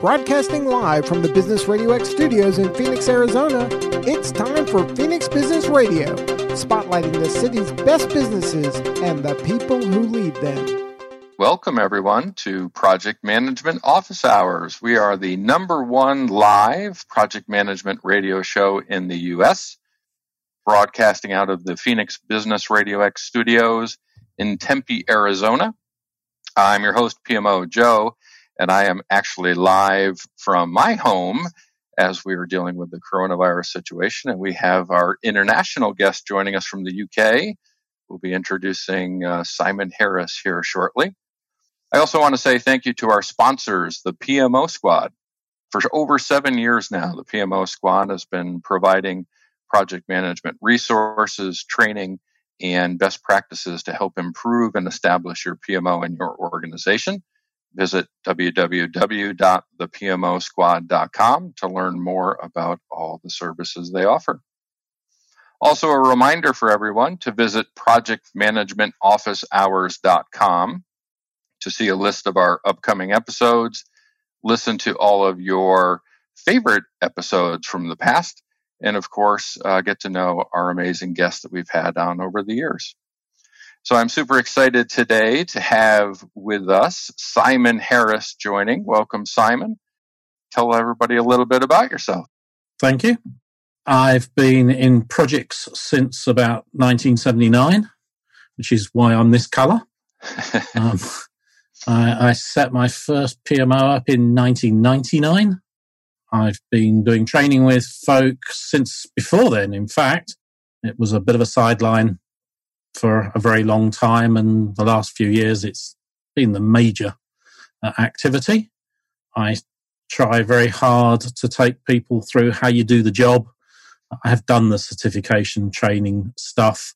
Broadcasting live from the Business Radio X studios in Phoenix, Arizona, it's time for Phoenix Business Radio, spotlighting the city's best businesses and the people who lead them. Welcome, everyone, to Project Management Office Hours. We are the number one live project management radio show in the U.S., broadcasting out of the Phoenix Business Radio X studios in Tempe, Arizona. I'm your host, PMO Joe and I am actually live from my home as we are dealing with the coronavirus situation. And we have our international guest joining us from the UK. We'll be introducing uh, Simon Harris here shortly. I also want to say thank you to our sponsors, the PMO Squad. For over seven years now, the PMO Squad has been providing project management resources, training, and best practices to help improve and establish your PMO in your organization. Visit www.thepmosquad.com to learn more about all the services they offer. Also, a reminder for everyone to visit projectmanagementofficehours.com to see a list of our upcoming episodes, listen to all of your favorite episodes from the past, and of course, uh, get to know our amazing guests that we've had on over the years. So I'm super excited today to have with us Simon Harris joining. Welcome, Simon. Tell everybody a little bit about yourself. Thank you. I've been in projects since about 1979, which is why I'm this color. um, I, I set my first PMO up in 1999. I've been doing training with folk since before then. In fact, it was a bit of a sideline for a very long time, and the last few years it's been the major uh, activity. I try very hard to take people through how you do the job. I have done the certification training stuff,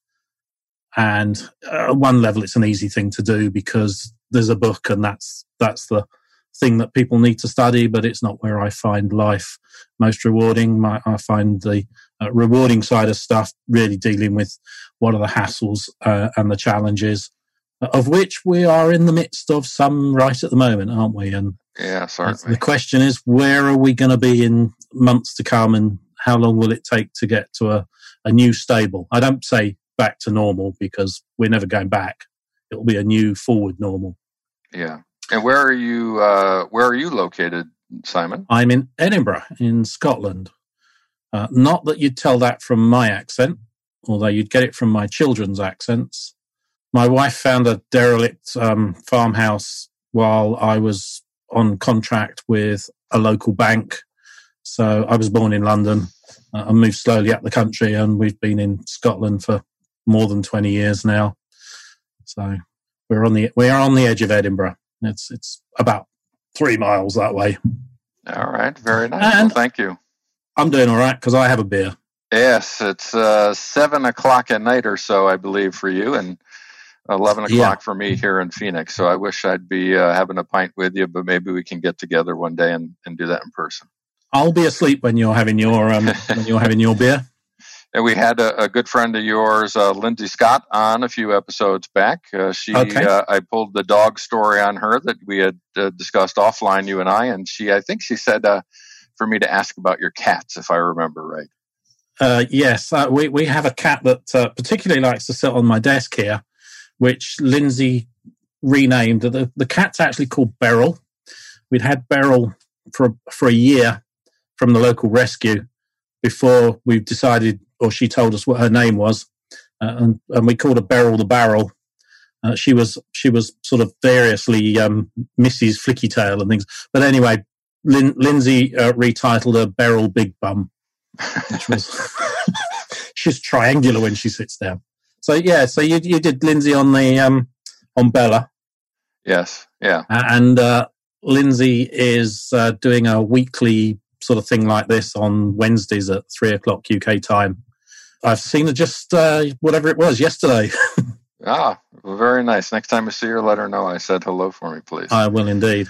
and at one level, it's an easy thing to do because there's a book, and that's that's the thing that people need to study. But it's not where I find life most rewarding. My, I find the uh, rewarding side of stuff really dealing with what are the hassles uh, and the challenges of which we are in the midst of some right at the moment, aren't we? And yeah, certainly. The question is, where are we going to be in months to come, and how long will it take to get to a, a new stable? I don't say back to normal because we're never going back. It will be a new forward normal. Yeah. And where are you? Uh, where are you located, Simon? I'm in Edinburgh, in Scotland. Uh, not that you'd tell that from my accent, although you'd get it from my children's accents. My wife found a derelict um, farmhouse while I was on contract with a local bank. So I was born in London uh, and moved slowly up the country, and we've been in Scotland for more than 20 years now. So we're on the we are on the edge of Edinburgh. It's it's about three miles that way. All right, very nice. And well, thank you. I'm doing all right because I have a beer. Yes, it's uh, seven o'clock at night or so, I believe, for you, and eleven o'clock yeah. for me here in Phoenix. So I wish I'd be uh, having a pint with you, but maybe we can get together one day and, and do that in person. I'll be asleep when you're having your um, when you're having your beer. And we had a, a good friend of yours, uh, Lindsay Scott, on a few episodes back. Uh, she, okay. uh, I pulled the dog story on her that we had uh, discussed offline, you and I, and she, I think she said uh, for me to ask about your cats, if I remember right. Uh, yes, uh, we we have a cat that uh, particularly likes to sit on my desk here, which Lindsay renamed. The the cat's actually called Beryl. We'd had Beryl for for a year from the local rescue before we decided, or she told us what her name was, uh, and, and we called her Beryl the Barrel. Uh, she was she was sort of variously um, Mrs. Flicky Tail and things, but anyway, Lin- Lindsay uh, retitled her Beryl Big Bum, which was she's triangular when she sits down. So yeah, so you you did Lindsay on the um, on Bella. Yes, yeah, and uh, Lindsay is uh, doing a weekly sort of thing like this on Wednesdays at three o'clock UK time. I've seen her just uh, whatever it was yesterday. ah, very nice. Next time I see her, let her know I said hello for me, please. I will indeed.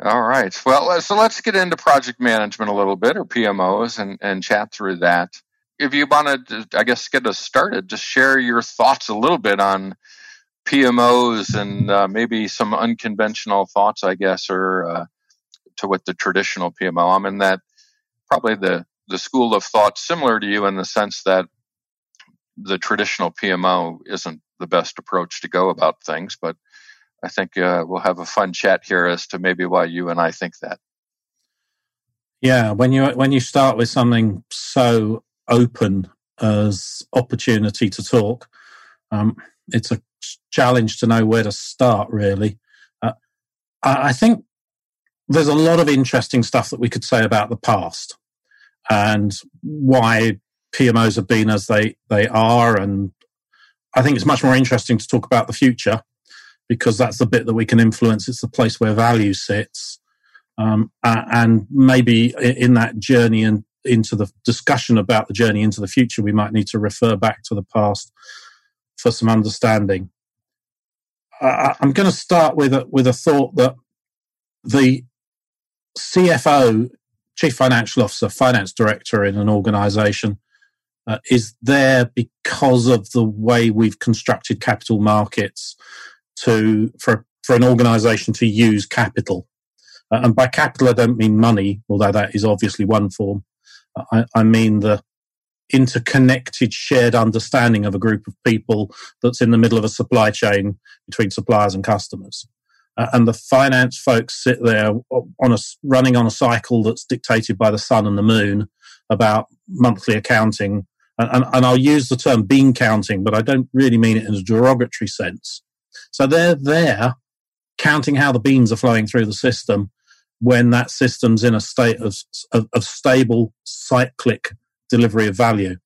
All right. Well, so let's get into project management a little bit, or PMOs, and, and chat through that. If you want to, I guess, get us started, just share your thoughts a little bit on PMOs and uh, maybe some unconventional thoughts, I guess, or uh, to what the traditional PMO. I'm in that probably the the school of thought similar to you in the sense that the traditional PMO isn't the best approach to go about things, but I think uh, we'll have a fun chat here as to maybe why you and I think that. Yeah, when you when you start with something so open as opportunity to talk, um, it's a challenge to know where to start. Really, uh, I think there's a lot of interesting stuff that we could say about the past and why PMOs have been as they they are, and I think it's much more interesting to talk about the future because that's the bit that we can influence. It's the place where value sits. Um, and maybe in that journey and into the discussion about the journey into the future, we might need to refer back to the past for some understanding. Uh, I'm going to start with a, with a thought that the CFO, Chief Financial Officer, Finance Director in an organization, uh, is there because of the way we've constructed capital markets to for for an organization to use capital. Uh, and by capital, I don't mean money, although that is obviously one form. Uh, I, I, mean the interconnected shared understanding of a group of people that's in the middle of a supply chain between suppliers and customers. Uh, and the finance folks sit there on a running on a cycle that's dictated by the sun and the moon about monthly accounting. And, and, and I'll use the term bean counting, but I don't really mean it in a derogatory sense. So they're there counting how the beans are flowing through the system when that system's in a state of, of, of stable cyclic delivery of value.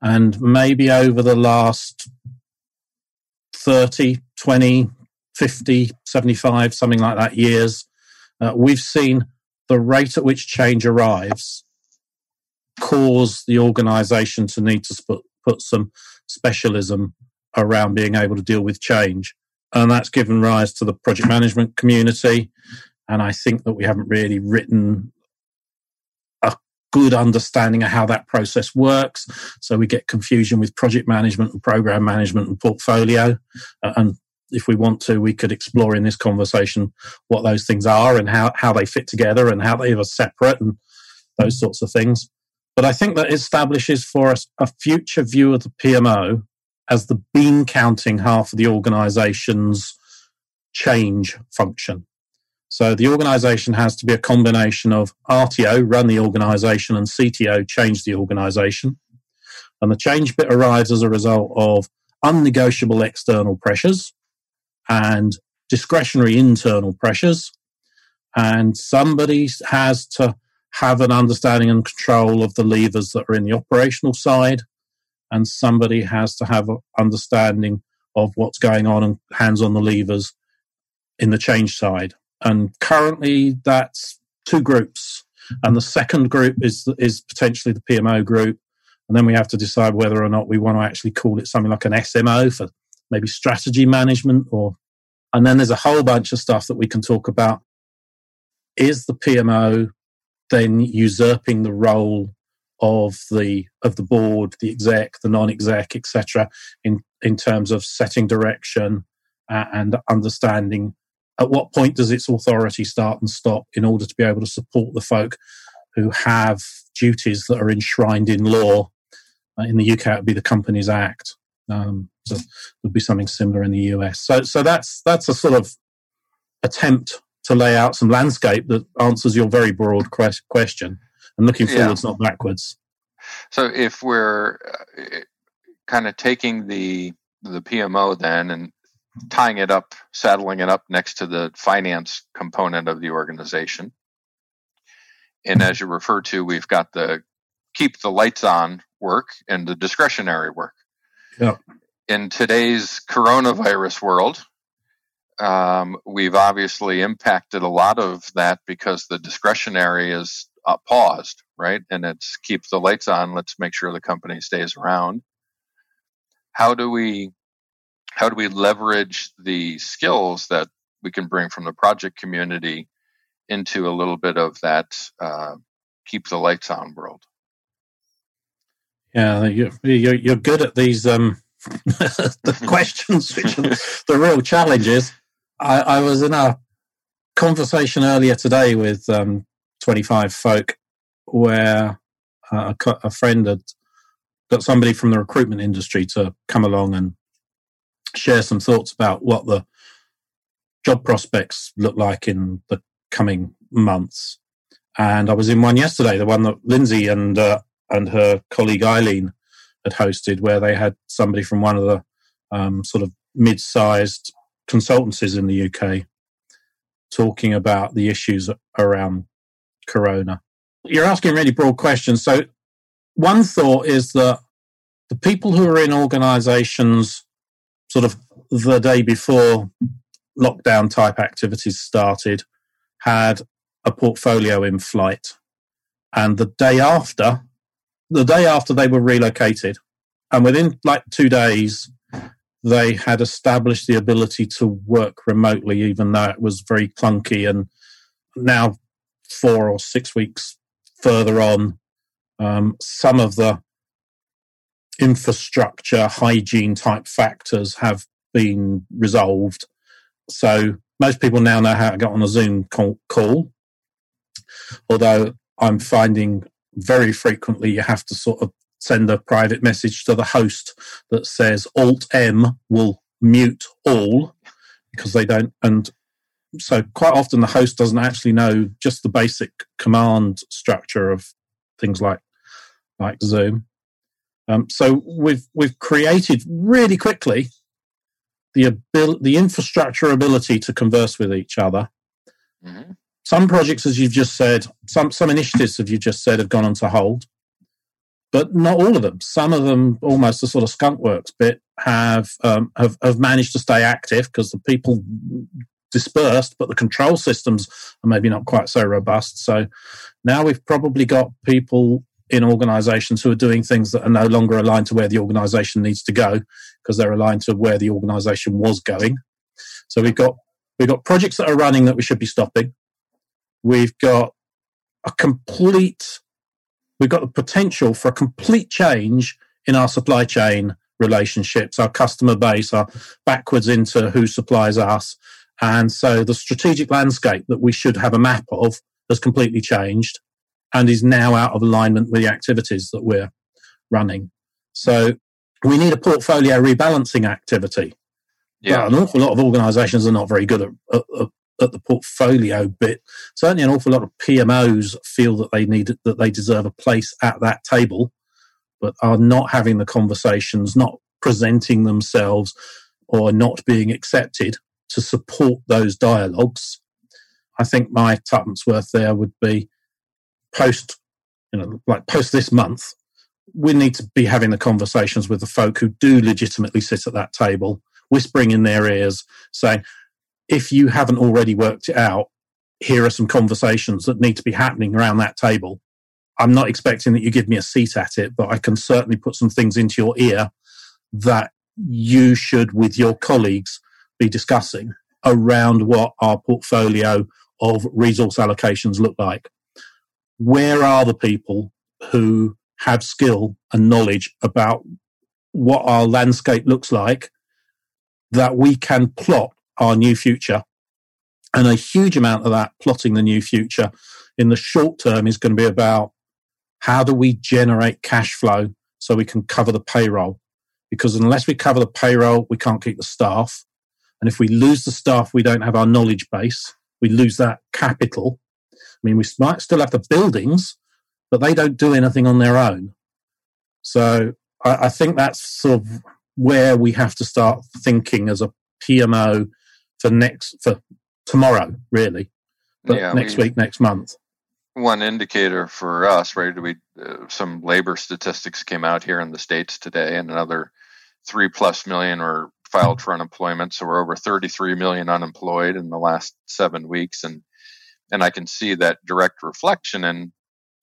And maybe over the last 30, 20, 50, 75, something like that years, uh, we've seen the rate at which change arrives cause the organization to need to put, put some specialism around being able to deal with change and that's given rise to the project management community. And I think that we haven't really written a good understanding of how that process works. So we get confusion with project management and program management and portfolio. Uh, and if we want to, we could explore in this conversation what those things are and how, how they fit together and how they are separate and those sorts of things. But I think that establishes for us a future view of the PMO as the bean counting half of the organization's change function. So the organization has to be a combination of RTO, run the organization, and CTO, change the organization. And the change bit arrives as a result of unnegotiable external pressures and discretionary internal pressures. And somebody has to have an understanding and control of the levers that are in the operational side and somebody has to have an understanding of what's going on and hands on the levers in the change side. And currently, that's two groups. And the second group is is potentially the PMO group. And then we have to decide whether or not we want to actually call it something like an SMO for maybe strategy management or and then there's a whole bunch of stuff that we can talk about. Is the PMO then usurping the role of the of the board, the exec, the non-exec, etc., in in terms of setting direction uh, and understanding at what point does its authority start and stop in order to be able to support the folk who have duties that are enshrined in law. Uh, in the UK, it would be the Companies Act. Um, so would be something similar in the US. So, so that's that's a sort of attempt to lay out some landscape that answers your very broad question and looking forwards, yeah. not backwards. So if we're uh, kind of taking the the PMO then and tying it up, saddling it up next to the finance component of the organization, and as you refer to, we've got the keep the lights on work and the discretionary work. Yeah. In today's coronavirus world, um, we've obviously impacted a lot of that because the discretionary is uh, paused, right? And it's keep the lights on. Let's make sure the company stays around. How do we how do we leverage the skills that we can bring from the project community into a little bit of that uh, keep the lights on world? Yeah, you're, you're good at these um, the questions, which are the real challenges. I, I was in a conversation earlier today with um, 25 folk where uh, a, a friend had got somebody from the recruitment industry to come along and share some thoughts about what the job prospects look like in the coming months. And I was in one yesterday, the one that Lindsay and uh, and her colleague Eileen had hosted, where they had somebody from one of the um, sort of mid-sized consultancies in the UK talking about the issues around Corona. You're asking really broad questions. So, one thought is that the people who are in organizations sort of the day before lockdown type activities started had a portfolio in flight. And the day after, the day after they were relocated, and within like two days, they had established the ability to work remotely, even though it was very clunky. And now, four or six weeks further on, um, some of the infrastructure hygiene type factors have been resolved. So most people now know how to get on a Zoom call. Although I'm finding very frequently you have to sort of send a private message to the host that says Alt M will mute all because they don't. And so quite often the host doesn't actually know just the basic command structure of things like like Zoom. Um, so we've we've created really quickly the abil- the infrastructure ability to converse with each other. Mm-hmm. Some projects, as you've just said, some some initiatives, as you just said, have gone on to hold but not all of them. Some of them, almost the sort of skunk works bit, have um, have, have managed to stay active because the people dispersed, but the control systems are maybe not quite so robust. So now we've probably got people in organizations who are doing things that are no longer aligned to where the organization needs to go because they're aligned to where the organization was going. So we've got we've got projects that are running that we should be stopping. We've got a complete we've got the potential for a complete change in our supply chain relationships, our customer base, our backwards into who supplies us. And so the strategic landscape that we should have a map of has completely changed and is now out of alignment with the activities that we're running. So we need a portfolio rebalancing activity. Yeah. But an awful lot of organizations are not very good at, at, at the portfolio bit, certainly an awful lot of PMOs feel that they need that they deserve a place at that table, but are not having the conversations, not presenting themselves, or not being accepted to support those dialogues. I think my tuppence worth there would be post, you know, like post this month. We need to be having the conversations with the folk who do legitimately sit at that table, whispering in their ears, saying, if you haven't already worked it out, here are some conversations that need to be happening around that table. I'm not expecting that you give me a seat at it, but I can certainly put some things into your ear that you should, with your colleagues, be discussing around what our portfolio of resource allocations look like. Where are the people who have skill and knowledge about what our landscape looks like that we can plot our new future. And a huge amount of that plotting the new future in the short term is going to be about how do we generate cash flow so we can cover the payroll? Because unless we cover the payroll, we can't keep the staff. And if we lose the staff, we don't have our knowledge base. We lose that capital. I mean, we might still have the buildings, but they don't do anything on their own. So I, I think that's sort of where we have to start thinking as a PMO for next for tomorrow, really, but yeah, next we, week, next month. One indicator for us, right? We uh, some labor statistics came out here in the states today, and another three plus million were filed for unemployment. So we're over 33 million unemployed in the last seven weeks, and and I can see that direct reflection in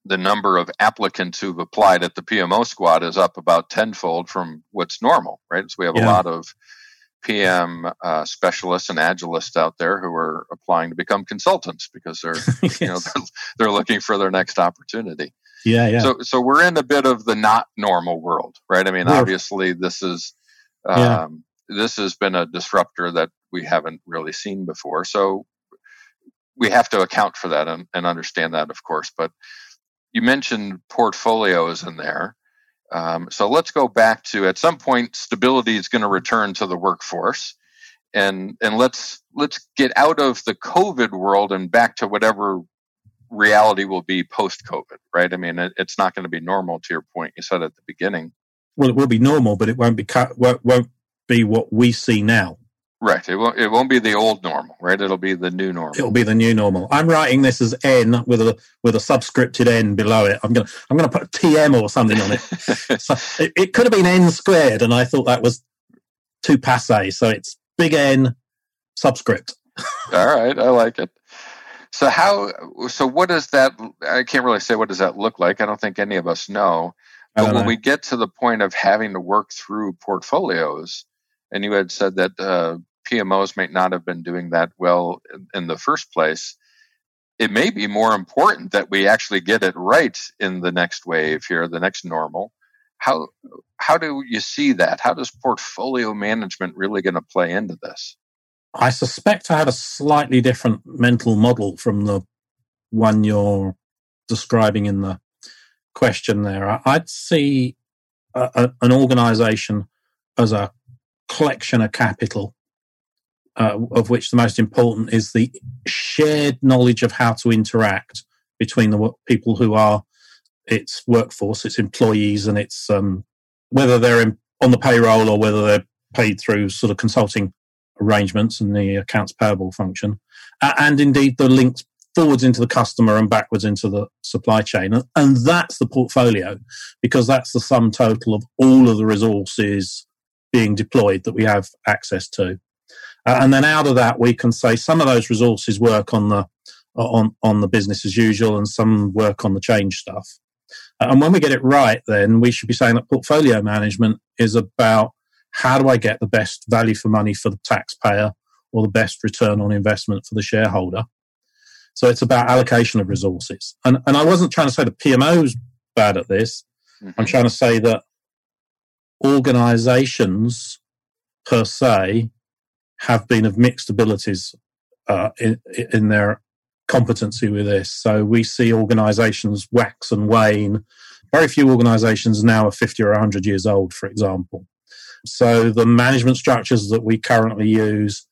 the number of applicants who've applied at the PMO squad is up about tenfold from what's normal, right? So we have yeah. a lot of PM uh, specialists and agilists out there who are applying to become consultants because they're yes. you know they're, they're, looking for their next opportunity. Yeah, yeah. So so we're in a bit of the not normal world, right? I mean, obviously this is um. This has been a disruptor that we haven't really seen before. So we have to account for that and, and understand that, of course. But you mentioned portfolios in there. Um, so let's go back to at some point stability is going to return to the workforce, and and let's let's get out of the COVID world and back to whatever reality will be post COVID. Right? I mean, it, it's not going to be normal. To your point, you said at the beginning. Well, it will be normal, but it won't be won't, won't be what we see now. Right. It won't. It won't be the old normal. Right. It'll be the new normal. It'll be the new normal. I'm writing this as N with a with a subscripted N below it. I'm gonna I'm gonna put TM or something on it. so it, it could have been N squared, and I thought that was too passe. So it's big N subscript. All right. I like it. So how? So what does that? I can't really say what does that look like. I don't think any of us know. But when know. we get to the point of having to work through portfolios and you had said that uh, PMOs might not have been doing that well in, in the first place. It may be more important that we actually get it right in the next wave here, the next normal. How how do you see that? How does portfolio management really going to play into this? I suspect I have a slightly different mental model from the one you're describing in the question there. I'd see a, a, an organization as a collection of capital, uh, of which the most important is the shared knowledge of how to interact between the people who are its workforce, its employees, and its um, whether they're in, on the payroll or whether they're paid through sort of consulting arrangements and the accounts payable function, uh, and indeed the links forwards into the customer and backwards into the supply chain. And, and that's the portfolio because that's the sum total of all of the resources being deployed that we have access to. Uh, and then out of that, we can say some of those resources work on the on on the business as usual, and some work on the change stuff. Uh, and when we get it right, then we should be saying that portfolio management is about how do I get the best value for money for the taxpayer or the best return on investment for the shareholder. So it's about allocation of resources. And, and I wasn't trying to say the PMO's bad at this. Mm-hmm. I'm trying to say that organizations per se have been of mixed abilities uh, in, in their competency with this. So we see organizations wax and wane. Very few organizations now are 50 or 100 years old, for example. So the management structures that we currently use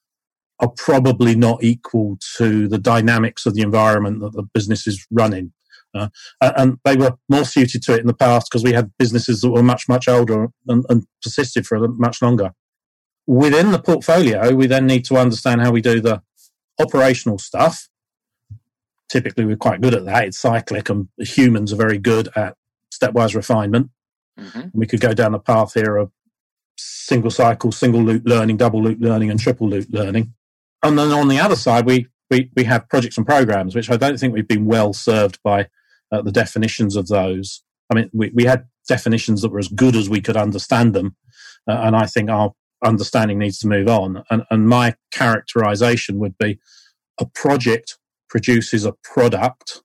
are probably not equal to the dynamics of the environment that the business is running. Uh, and they were more suited to it in the past because we had businesses that were much, much older and, and persisted for much longer. Within the portfolio, we then need to understand how we do the operational stuff. Typically, we're quite good at that. It's cyclic, and humans are very good at stepwise refinement. Mm-hmm. We could go down the path here of single cycle, single loop learning, double loop learning, and triple loop learning. And then on the other side, we, we, we have projects and programs, which I don't think we've been well served by uh, the definitions of those. I mean, we, we had definitions that were as good as we could understand them, uh, and I think our understanding needs to move on. And, and my characterization would be a project produces a product,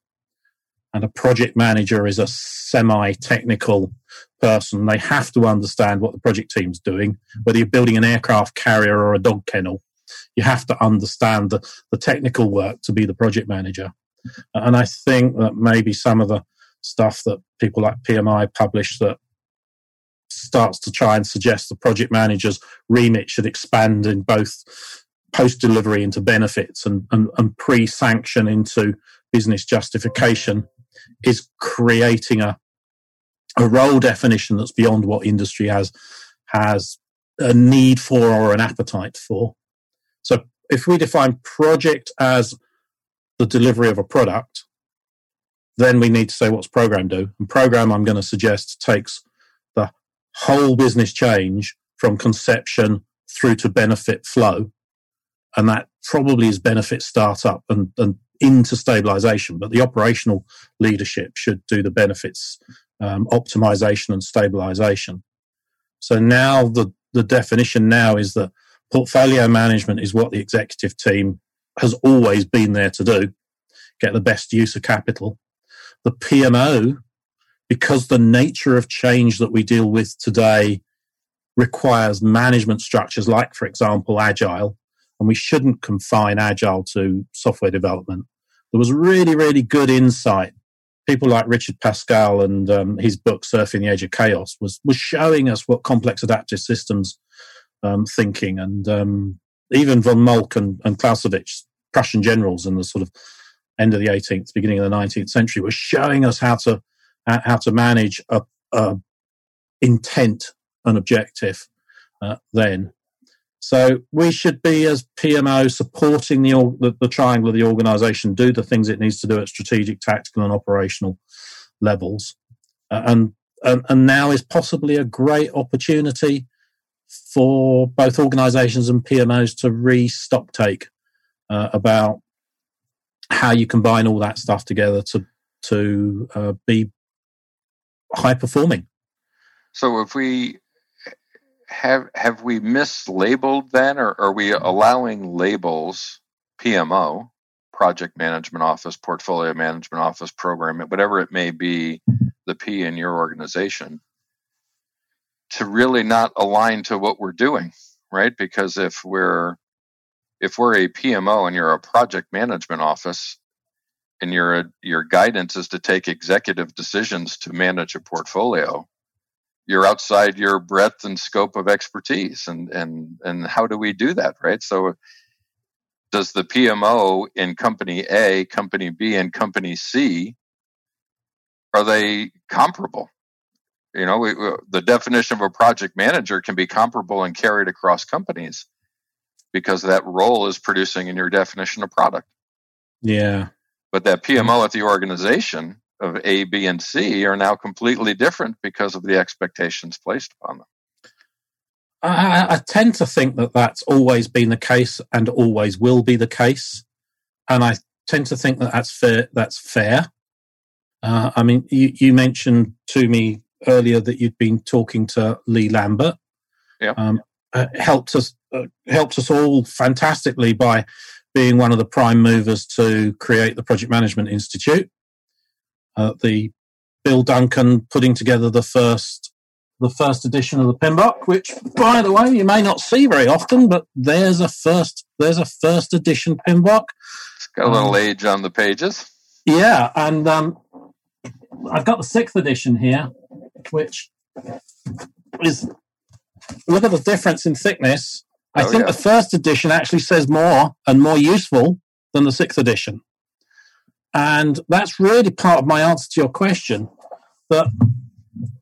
and a project manager is a semi technical person. They have to understand what the project team's doing, whether you're building an aircraft carrier or a dog kennel. You have to understand the, the technical work to be the project manager. And I think that maybe some of the stuff that people like PMI publish that starts to try and suggest the project manager's remit should expand in both post delivery into benefits and, and, and pre sanction into business justification is creating a a role definition that's beyond what industry has has a need for or an appetite for. So if we define project as the delivery of a product, then we need to say what's program do. And program, I'm going to suggest, takes the whole business change from conception through to benefit flow. And that probably is benefit startup and, and into stabilization. But the operational leadership should do the benefits um, optimization and stabilization. So now the, the definition now is that portfolio management is what the executive team has always been there to do get the best use of capital. The PMO, because the nature of change that we deal with today requires management structures like, for example, agile and we shouldn't confine agile to software development. There was really, really good insight. People like Richard Pascale and um, his book "Surfing the Edge of Chaos" was was showing us what complex adaptive systems um, thinking, and um, even von Moltke and, and Prussian generals in the sort of end of the 18th, beginning of the 19th century, were showing us how to how to manage a, a intent and objective uh, then. So we should be, as PMO, supporting the, the, the triangle of the organisation, do the things it needs to do at strategic, tactical, and operational levels. Uh, and, and and now is possibly a great opportunity for both organisations and PMOs to restock take uh, about how you combine all that stuff together to to uh, be high performing. So if we have have we mislabeled then, or are we allowing labels PMO, project management office, portfolio management office, program, whatever it may be, the P in your organization, to really not align to what we're doing, right? Because if we're if we're a PMO and you're a project management office, and your your guidance is to take executive decisions to manage a portfolio, you're outside your breadth and scope of expertise. And and and how do we do that right? So does the pmo in company a company b and company c are they comparable? You know we, the definition of a project manager can be comparable and carried across companies because that role is producing in your definition of product yeah but that pmo at the organization of A, B, and C are now completely different because of the expectations placed upon them. I, I, tend to think that that's always been the case and always will be the case, and I tend to think that that's fair. That's fair. Uh, I mean, you, you, mentioned to me earlier that you'd been talking to Lee Lambert. Yeah, um, uh, helped us uh, helped us all fantastically by being one of the prime movers to create the Project Management Institute uh, the Bill Duncan putting together the first the first edition of the PMBOK, which, by the way, you may not see very often, but there's a first there's a first edition PMBOK. It's got a little um, age on the pages. Yeah, and um, I've got the sixth edition here, which is look at the difference in thickness. I oh, think yeah. the first edition actually says more and more useful than the sixth edition. And that's really part of my answer to your question. That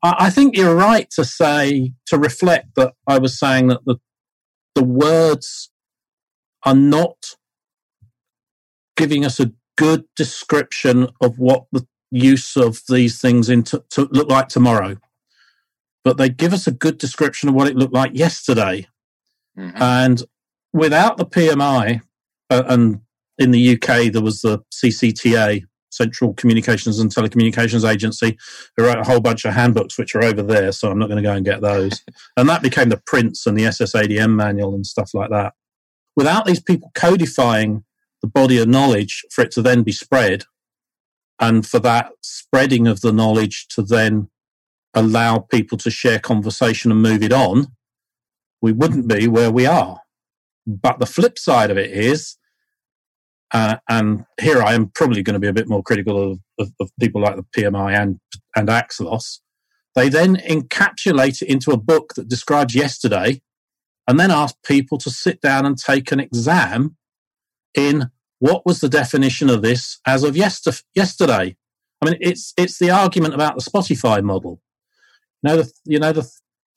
I think you're right to say, to reflect that I was saying that the, the words are not giving us a good description of what the use of these things into to look like tomorrow. But they give us a good description of what it looked like yesterday. Mm-hmm. And without the PMI, uh, and in the UK, there was the CCTA, Central Communications and Telecommunications Agency, who wrote a whole bunch of handbooks, which are over there. So I'm not going to go and get those. and that became the Prince and the SSADM manual and stuff like that. Without these people codifying the body of knowledge for it to then be spread, and for that spreading of the knowledge to then allow people to share conversation and move it on, we wouldn't be where we are. But the flip side of it is uh, and here I am probably going to be a bit more critical of, of, of, people like the PMI and, and Axelos. They then encapsulate it into a book that describes yesterday and then ask people to sit down and take an exam in what was the definition of this as of yester- yesterday. I mean, it's it's the argument about the Spotify model. You know, the, you know the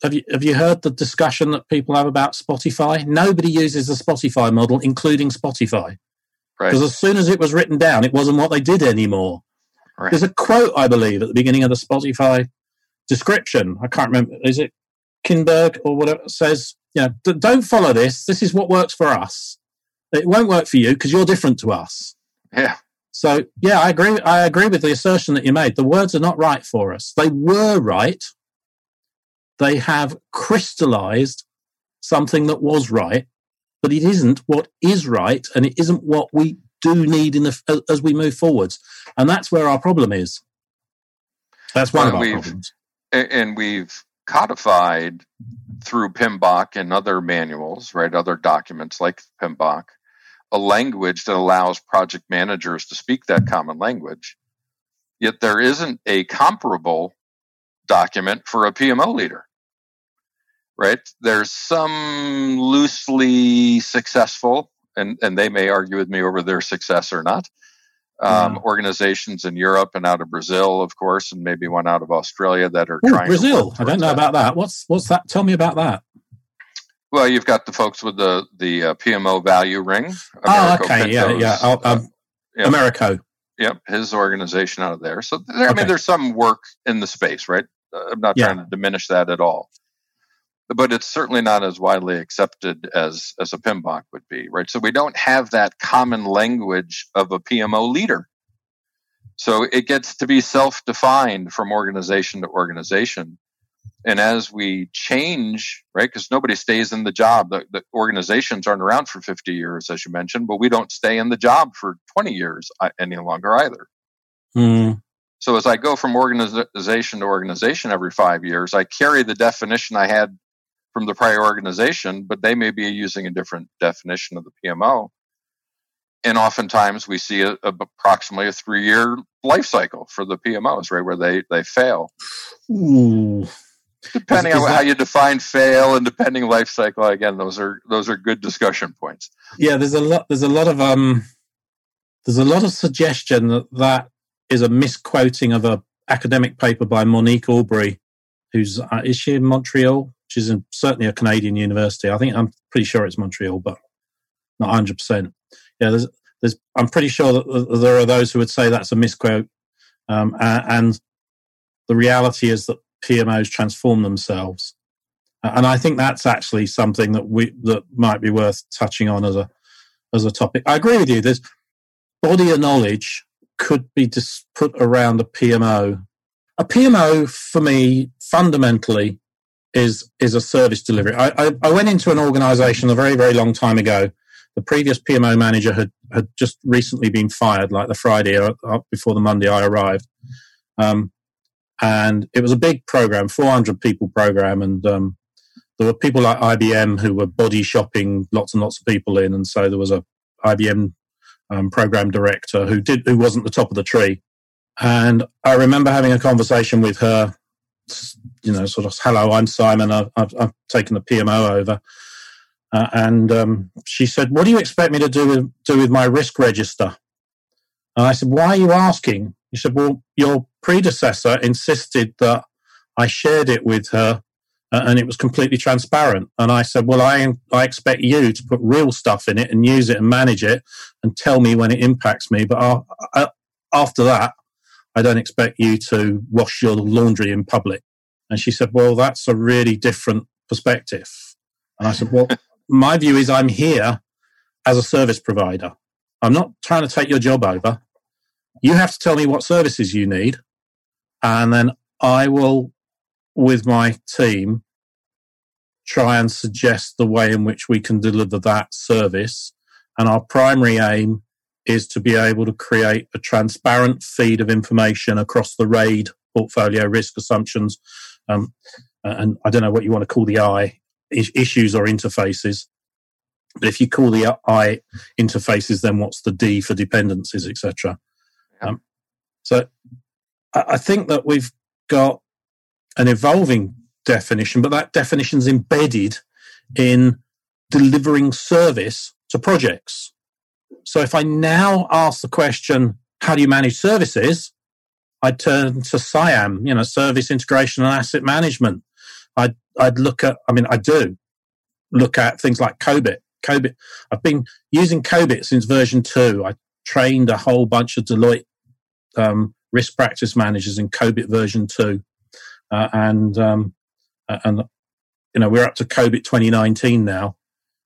have you have you heard the discussion that people have about Spotify? Nobody uses the Spotify model, including Spotify. Because right. as soon as it was written down, it wasn't what they did anymore. Right. There's a quote, I believe, at the beginning of the Spotify description. I can't remember. Is it Kniberg or whatever? Says, you know, don't follow this. This is what works for us. It won't work for you because you're different to us. Yeah. So yeah, I agree. I agree with the assertion that you made. The words are not right for us. They were right. They have crystallized something that was right, but it isn't what is right and it isn't what we do need in the, as we move forwards. And that's where our problem is. That's one well, of our problems. And we've codified through PMBOK and other manuals, right, other documents like PMBOK, a language that allows project managers to speak that common language. Yet there isn't a comparable document for a PMO leader, right? There's some loosely successful, and, and they may argue with me over their success or not, um, organizations in Europe and out of Brazil, of course, and maybe one out of Australia that are Ooh, trying. Brazil, I don't know that. about that. What's what's that? Tell me about that. Well, you've got the folks with the the uh, PMO value ring. Americo oh, okay, Pintos, yeah, yeah. Oh, um, yep. Americo. Yep, his organization out of there. So there, okay. I mean, there's some work in the space, right? Uh, I'm not yeah. trying to diminish that at all, but it's certainly not as widely accepted as as a PMBOK would be, right? So we don't have that common language of a PMO leader. So it gets to be self-defined from organization to organization and as we change right because nobody stays in the job the, the, organizations aren't around for 50 years as you mentioned but we don't stay in the job for 20 years uh, any longer either mm. so as i go from organization to organization every five years i carry the definition i had from the prior organization but they may be using a different definition of the pmo and oftentimes we see a, a, approximately a three year life cycle for the PMOs, right, where they they fail. Ooh. Depending is, is on that, how you define fail and depending life cycle, again, those are those are good discussion points. Yeah, there's a lot. There's a lot of um, there's a lot of suggestion that that is a misquoting of a academic paper by Monique Aubry, who's uh, is she in Montreal? She's in, certainly a Canadian university. I think I'm pretty sure it's Montreal, but not 100. percent Yeah, there's there's. I'm pretty sure that there are those who would say that's a misquote, um, and the reality is that PMOs transform themselves. And I think that's actually something that we that might be worth touching on as a as a topic. I agree with you. There's body of knowledge could be just put around a PMO. A PMO for me fundamentally is is a service delivery. I, I, I went into an organization a very very long time ago. The previous PMO manager had had just recently been fired, like the Friday before the Monday I arrived. Um, and it was a big program, 400 people program, and um, there were people like IBM who were body shopping lots and lots of people in, and so there was a IBM um, program director who did who wasn't the top of the tree, and I remember having a conversation with her, you know, sort of, hello, I'm Simon, I've, I've, I've taken the PMO over. Uh, and um, she said, "What do you expect me to do with, do with my risk register?" And I said, "Why are you asking?" He said, Well, your predecessor insisted that I shared it with her uh, and it was completely transparent. And I said, Well, I, I expect you to put real stuff in it and use it and manage it and tell me when it impacts me. But uh, uh, after that, I don't expect you to wash your laundry in public. And she said, Well, that's a really different perspective. And I said, Well, my view is I'm here as a service provider. I'm not trying to take your job over. You have to tell me what services you need, and then I will, with my team, try and suggest the way in which we can deliver that service. And our primary aim is to be able to create a transparent feed of information across the RAID portfolio risk assumptions. Um, and I don't know what you want to call the I issues or interfaces. But if you call the I interfaces, then what's the D for dependencies, etc. Um, so I think that we've got an evolving definition, but that definition is embedded in delivering service to projects. So if I now ask the question, how do you manage services? I'd turn to SIAM, you know, service integration and asset management. I'd, I'd look at, I mean, I do look at things like COBIT. COBIT. I've been using COBIT since version two. I trained a whole bunch of Deloitte um, risk practice managers in COBIT version two, uh, and um, and you know we're up to COBIT 2019 now.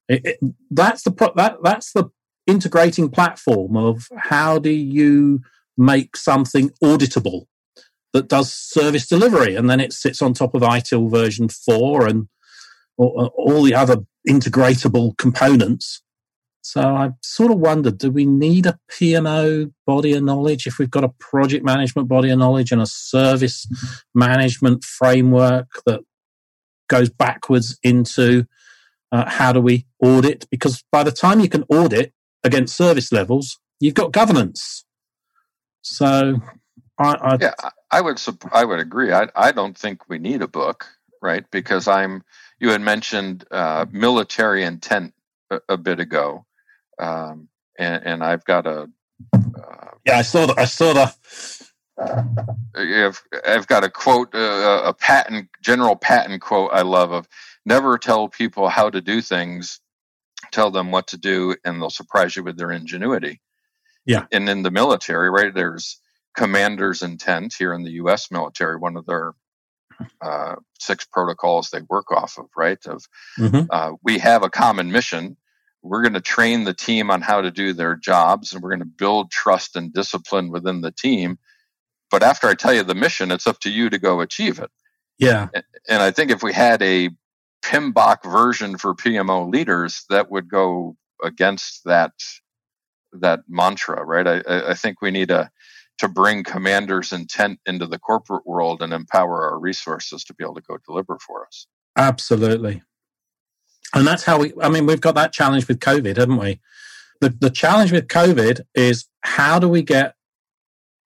It, it, that's the pro- that that's the integrating platform of how do you make something auditable that does service delivery, and then it sits on top of ITIL version four and all, all the other integratable components so I sort of wondered, do we need a PMO body of knowledge if we've got a project management body of knowledge and a service management framework that goes backwards into uh, how do we audit? Because by the time you can audit against service levels, you've got governance. So, I, I yeah, I would I would agree. I I don't think we need a book, right? Because I'm you had mentioned uh, military intent a, a bit ago, um, and, and, I've got a uh, yeah, I saw that. I saw that. I've, I've got a quote, uh, a Patton, general Patton quote I love of never tell people how to do things, tell them what to do, and they'll surprise you with their ingenuity. Yeah. And in the military, right, there's commander's intent here in the U.S. military, one of their uh, six protocols they work off of, right? Of mm-hmm. uh, we have a common mission. We're going to train the team on how to do their jobs, and we're going to build trust and discipline within the team. But after I tell you the mission, it's up to you to go achieve it. Yeah. And I think if we had a PMBOK version for PMO leaders, that would go against that that mantra, right? I, I think we need a to bring commanders' intent into the corporate world and empower our resources to be able to go deliver for us. Absolutely. And that's how we, I mean, we've got that challenge with COVID, haven't we? The, the challenge with COVID is how do we get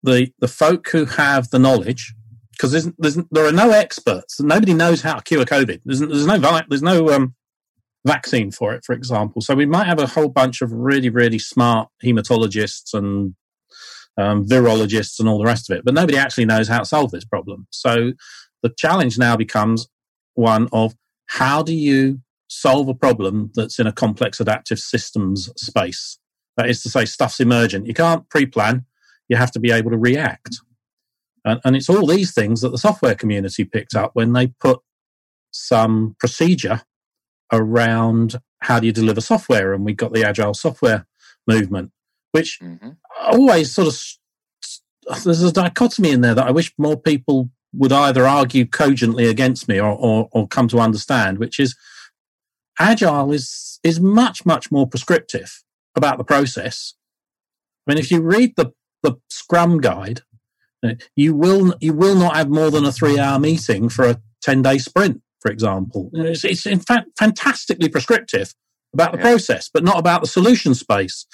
the, the folk who have the knowledge, because there's, there's, there are no experts. Nobody knows how to cure COVID. There's, there's no, there's no um, vaccine for it, for example. So we might have a whole bunch of really, really smart hematologists and um, virologists and all the rest of it. But nobody actually knows how to solve this problem. So the challenge now becomes one of how do you solve a problem that's in a complex adaptive systems space? That is to say, stuff's emergent. You can't pre plan, you have to be able to react. And, and it's all these things that the software community picked up when they put some procedure around how do you deliver software. And we got the agile software movement, which mm-hmm always sort of there's a dichotomy in there that I wish more people would either argue cogently against me or, or, or come to understand, which is agile is is much much more prescriptive about the process. I mean, if you read the the Scrum guide, Uh, you will you will not have more than a three hour meeting for a ten day sprint, for example. Uh, it's, it's in fact fantastically prescriptive about the yeah. process, but not about the solution space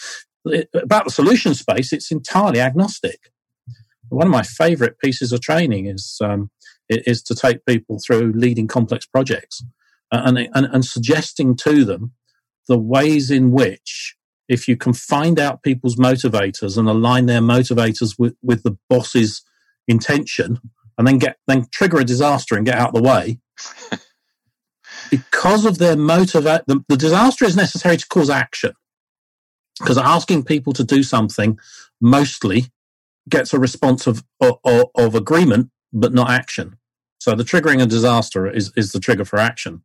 uh, about the solution space, it's entirely agnostic. One of my favorite pieces of training is um, is to take people through leading complex projects and, and, and suggesting to them the ways in which if you can find out people's motivators and align their motivators with, with the boss's intention and then get then trigger a disaster and get out of the way because of their motivate the, the disaster is necessary to cause action because asking people to do something mostly gets a response of, of, of agreement, but not action. So the triggering a disaster is, is the trigger for action.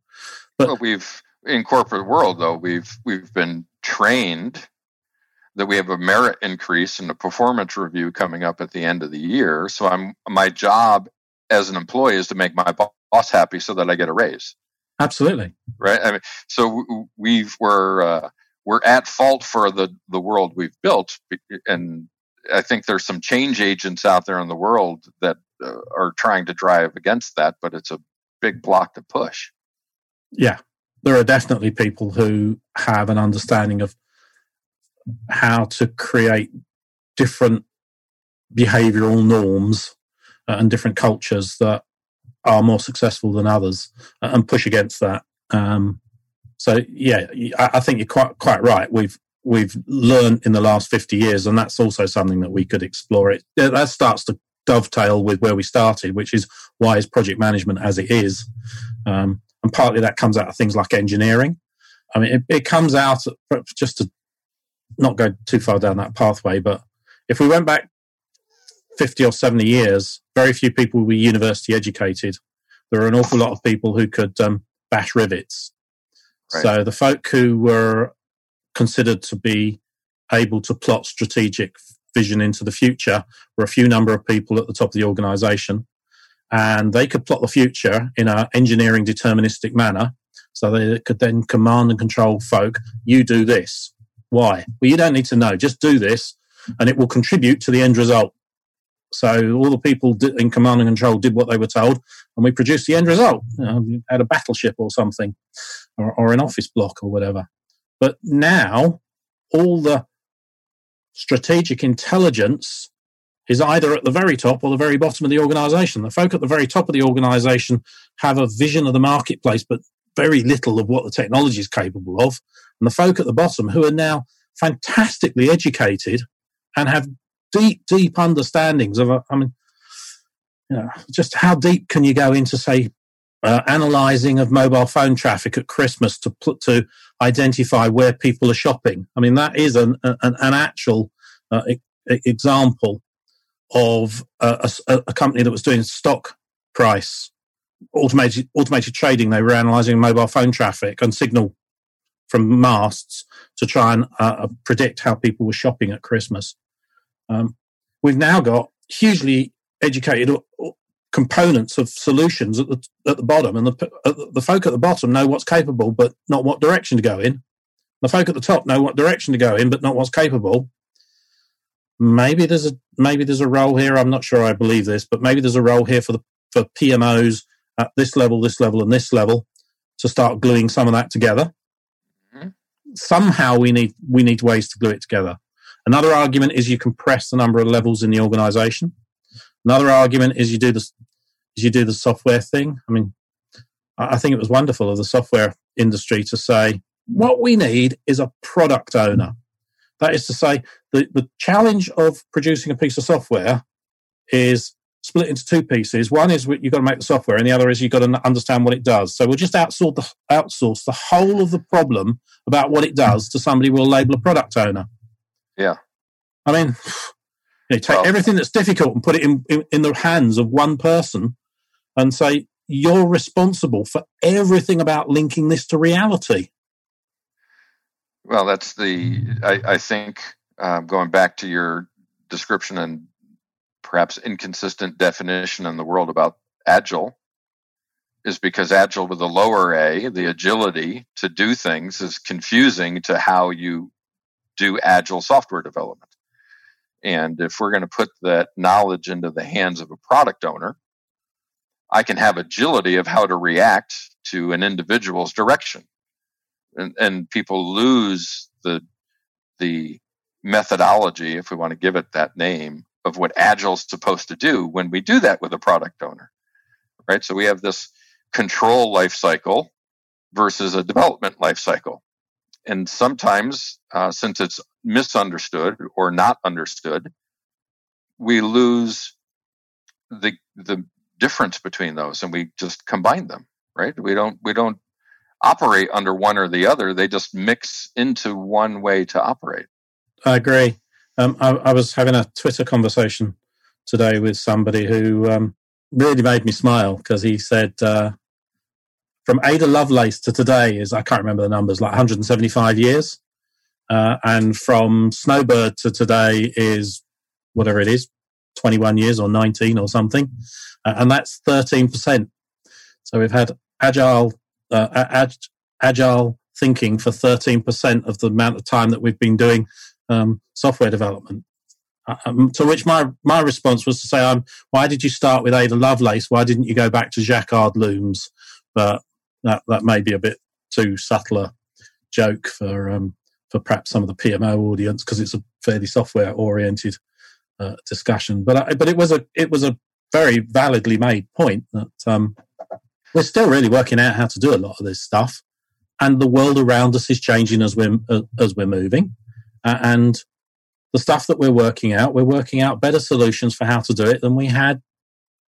But well, we've in corporate world though we've we've been trained that we have a merit increase and a performance review coming up at the end of the year. So I'm my job as an employee is to make my boss happy so that I get a raise. Absolutely. Right. I mean, so we've we're uh, we're at fault for the the world we've built and i think there's some change agents out there in the world that uh, are trying to drive against that but it's a big block to push yeah there are definitely people who have an understanding of how to create different behavioral norms and different cultures that are more successful than others and push against that um, so yeah, I think you're quite quite right. We've we've learned in the last 50 years, and that's also something that we could explore. It that starts to dovetail with where we started, which is why is project management as it is, um, and partly that comes out of things like engineering. I mean, it, it comes out just to not go too far down that pathway, but if we went back 50 or 70 years, very few people were university educated. There are an awful lot of people who could um, bash rivets so the folk who were considered to be able to plot strategic vision into the future were a few number of people at the top of the organization. And they could plot the future in an engineering deterministic manner. So they could then command and control folk. You do this. Why? Well, you don't need to know. Just do this and it will contribute to the end result. So all the people in command and control did what they were told, and we produced the end result. You know, a battleship or something, or, or an office block or whatever. But now, all the strategic intelligence is either at the very top or the very bottom of the organization. The folk at the very top of the organization have a vision of the marketplace, but very little of what the technology is capable of. And the folk at the bottom who are now fantastically educated and have deep, deep understandings of, I mean, you know, just how deep can you go into, say, uh, analyzing of mobile phone traffic at Christmas to put to identify where people are shopping. I mean, that is an an, an actual uh, e- example of a, a, a, company that was doing stock price automated automated trading. They were analyzing mobile phone traffic and signal from masts to try and uh, uh predict how people were shopping at Christmas. Um, we've now got hugely educated components of solutions at the at the bottom, and the the folk at the bottom know what's capable, but not what direction to go in. The folk at the top know what direction to go in, but not what's capable. Maybe there's a maybe there's a role here. I'm not sure I believe this, but maybe there's a role here for the for PMOs at this level, this level, and this level to start gluing some of that together. Mm-hmm. Somehow we need we need ways to glue it together. Another argument is you compress the number of levels in the organization. Another argument is you do this is you do the software thing. I mean, I think it was wonderful of the software industry to say what we need is a product owner. That is to say, the, the challenge of producing a piece of software is split into two pieces. One is you've got to make the software, and the other is you've got to understand what it does. So we'll just outsource the, outsource the whole of the problem about what it does to somebody we'll label a product owner. Yeah. I mean, you know, take well, everything that's difficult and put it in, in, in the hands of one person and say, you're responsible for everything about linking this to reality. Well, that's the, I, I think, uh, going back to your description and perhaps inconsistent definition in the world about agile, is because agile with a lower a, the agility to do things, is confusing to how you do agile software development. And if we're going to put that knowledge into the hands of a product owner, I can have agility of how to react to an individual's direction. And, and people lose the, the methodology, if we want to give it that name, of what Agile's supposed to do when we do that with a product owner. Right. So we have this control life cycle versus a development life cycle. And sometimes, uh, since it's misunderstood or not understood, we lose the the difference between those and we just combine them right we don't we don't operate under one or the other. They just mix into one way to operate. I agree. Um, I, I, was having a twitter conversation today with somebody who um, really made me smile because he said uh, from ada lovelace to today is i can't remember the numbers like 175 years. Uh, and from snowbird to today is whatever it is 21 years or 19 or something. Uh, and that's 13%. So we've had agile, uh, ag- agile thinking for 13% of the amount of time that we've been doing um, software development. Uh, um, to which my, my response was to say, um, why did you start with Ada Lovelace? Why didn't you go back to Jacquard looms? But that, that may be a bit too subtle a joke for, um, for perhaps some of the PMO audience because it's a fairly software oriented uh, discussion. But I, but it was a it was a very validly made point that um, we're still really working out how to do a lot of this stuff, and the world around us is changing as we're uh, as we're moving, uh, and the stuff that we're working out, we're working out better solutions for how to do it than we had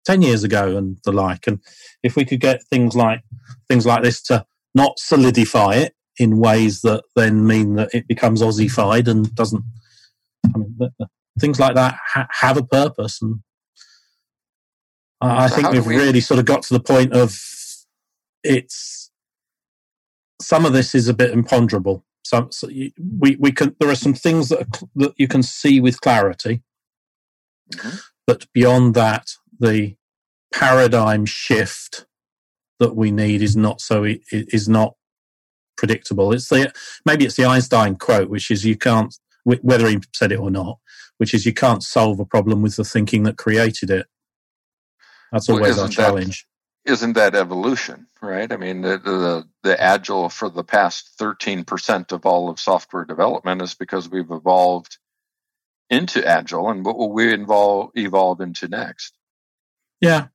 ten years ago and the like. And if we could get things like things like this to not solidify it in ways that then mean that it becomes Aussified and doesn't. I mean, things like that ha- have a purpose and I so think we've we... really sort of got to the point of it's some of this is a bit imponderable. Some so you, we we can there are some things that are, that you can see with clarity, mm-hmm. but beyond that, the paradigm shift that we need is not so is not predictable. It's the maybe it's the Einstein quote, which is you can't whether he said it or not, which is you can't solve a problem with the thinking that created it. That's always well, our challenge. That, isn't that evolution, right? I mean, the, the, the agile for the past 13% of all of software development is because we've evolved into agile and what will we involve, evolve into next? Yeah.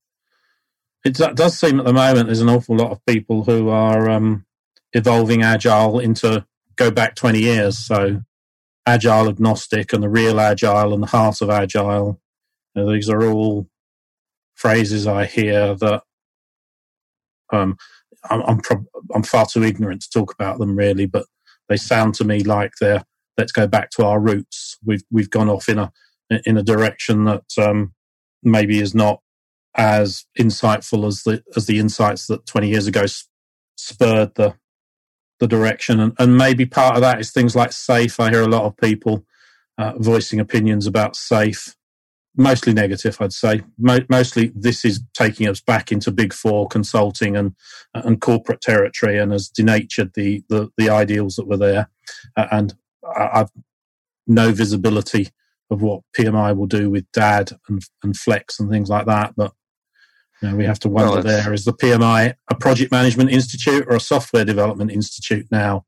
It does seem at the moment there's an awful lot of people who are um, evolving agile into go back 20 years. So agile agnostic and the real agile and the heart of agile. You know, these are all phrases I hear that um, I'm I'm, pro- I'm, far too ignorant to talk about them really, but they sound to me like they're let's go back to our roots. We've we've gone off in a in a direction that um, maybe is not as insightful as the as the insights that 20 years ago spurred the the direction. And, and maybe part of that is things like SAFe. I hear a lot of people uh, voicing opinions about SAFe, mostly negative, I'd say. Mo- mostly this is taking us back into big four consulting and, and corporate territory and has denatured the, the, the ideals that were there. Uh, and I, I've no visibility of what PMI will do with DAD and, and Flex and things like that. But you know, we have to wonder well, there is the PMI a project management institute or a software development institute now?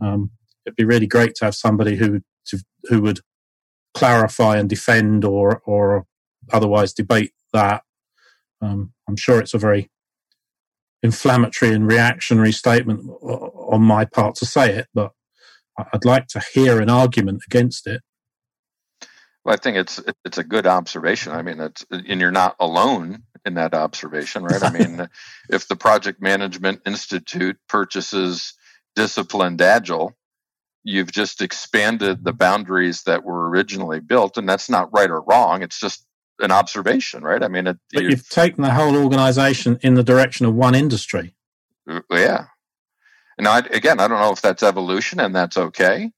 Um, it'd be really great to have somebody who to, who would clarify and defend or or otherwise debate that. Um, I'm sure it's a very inflammatory and reactionary statement on my part to say it, but I'd like to hear an argument against it. Well, I think it's it's a good observation. I mean, it's and you're not alone in that observation, right? I mean, if the Project Management Institute purchases Disciplined Agile, you've just expanded the boundaries that were originally built, and that's not right or wrong. It's just an observation, right? I mean, it, but you've, you've taken the whole organization in the direction of one industry. Uh, yeah. And I, again, I don't know if that's evolution, and that's okay.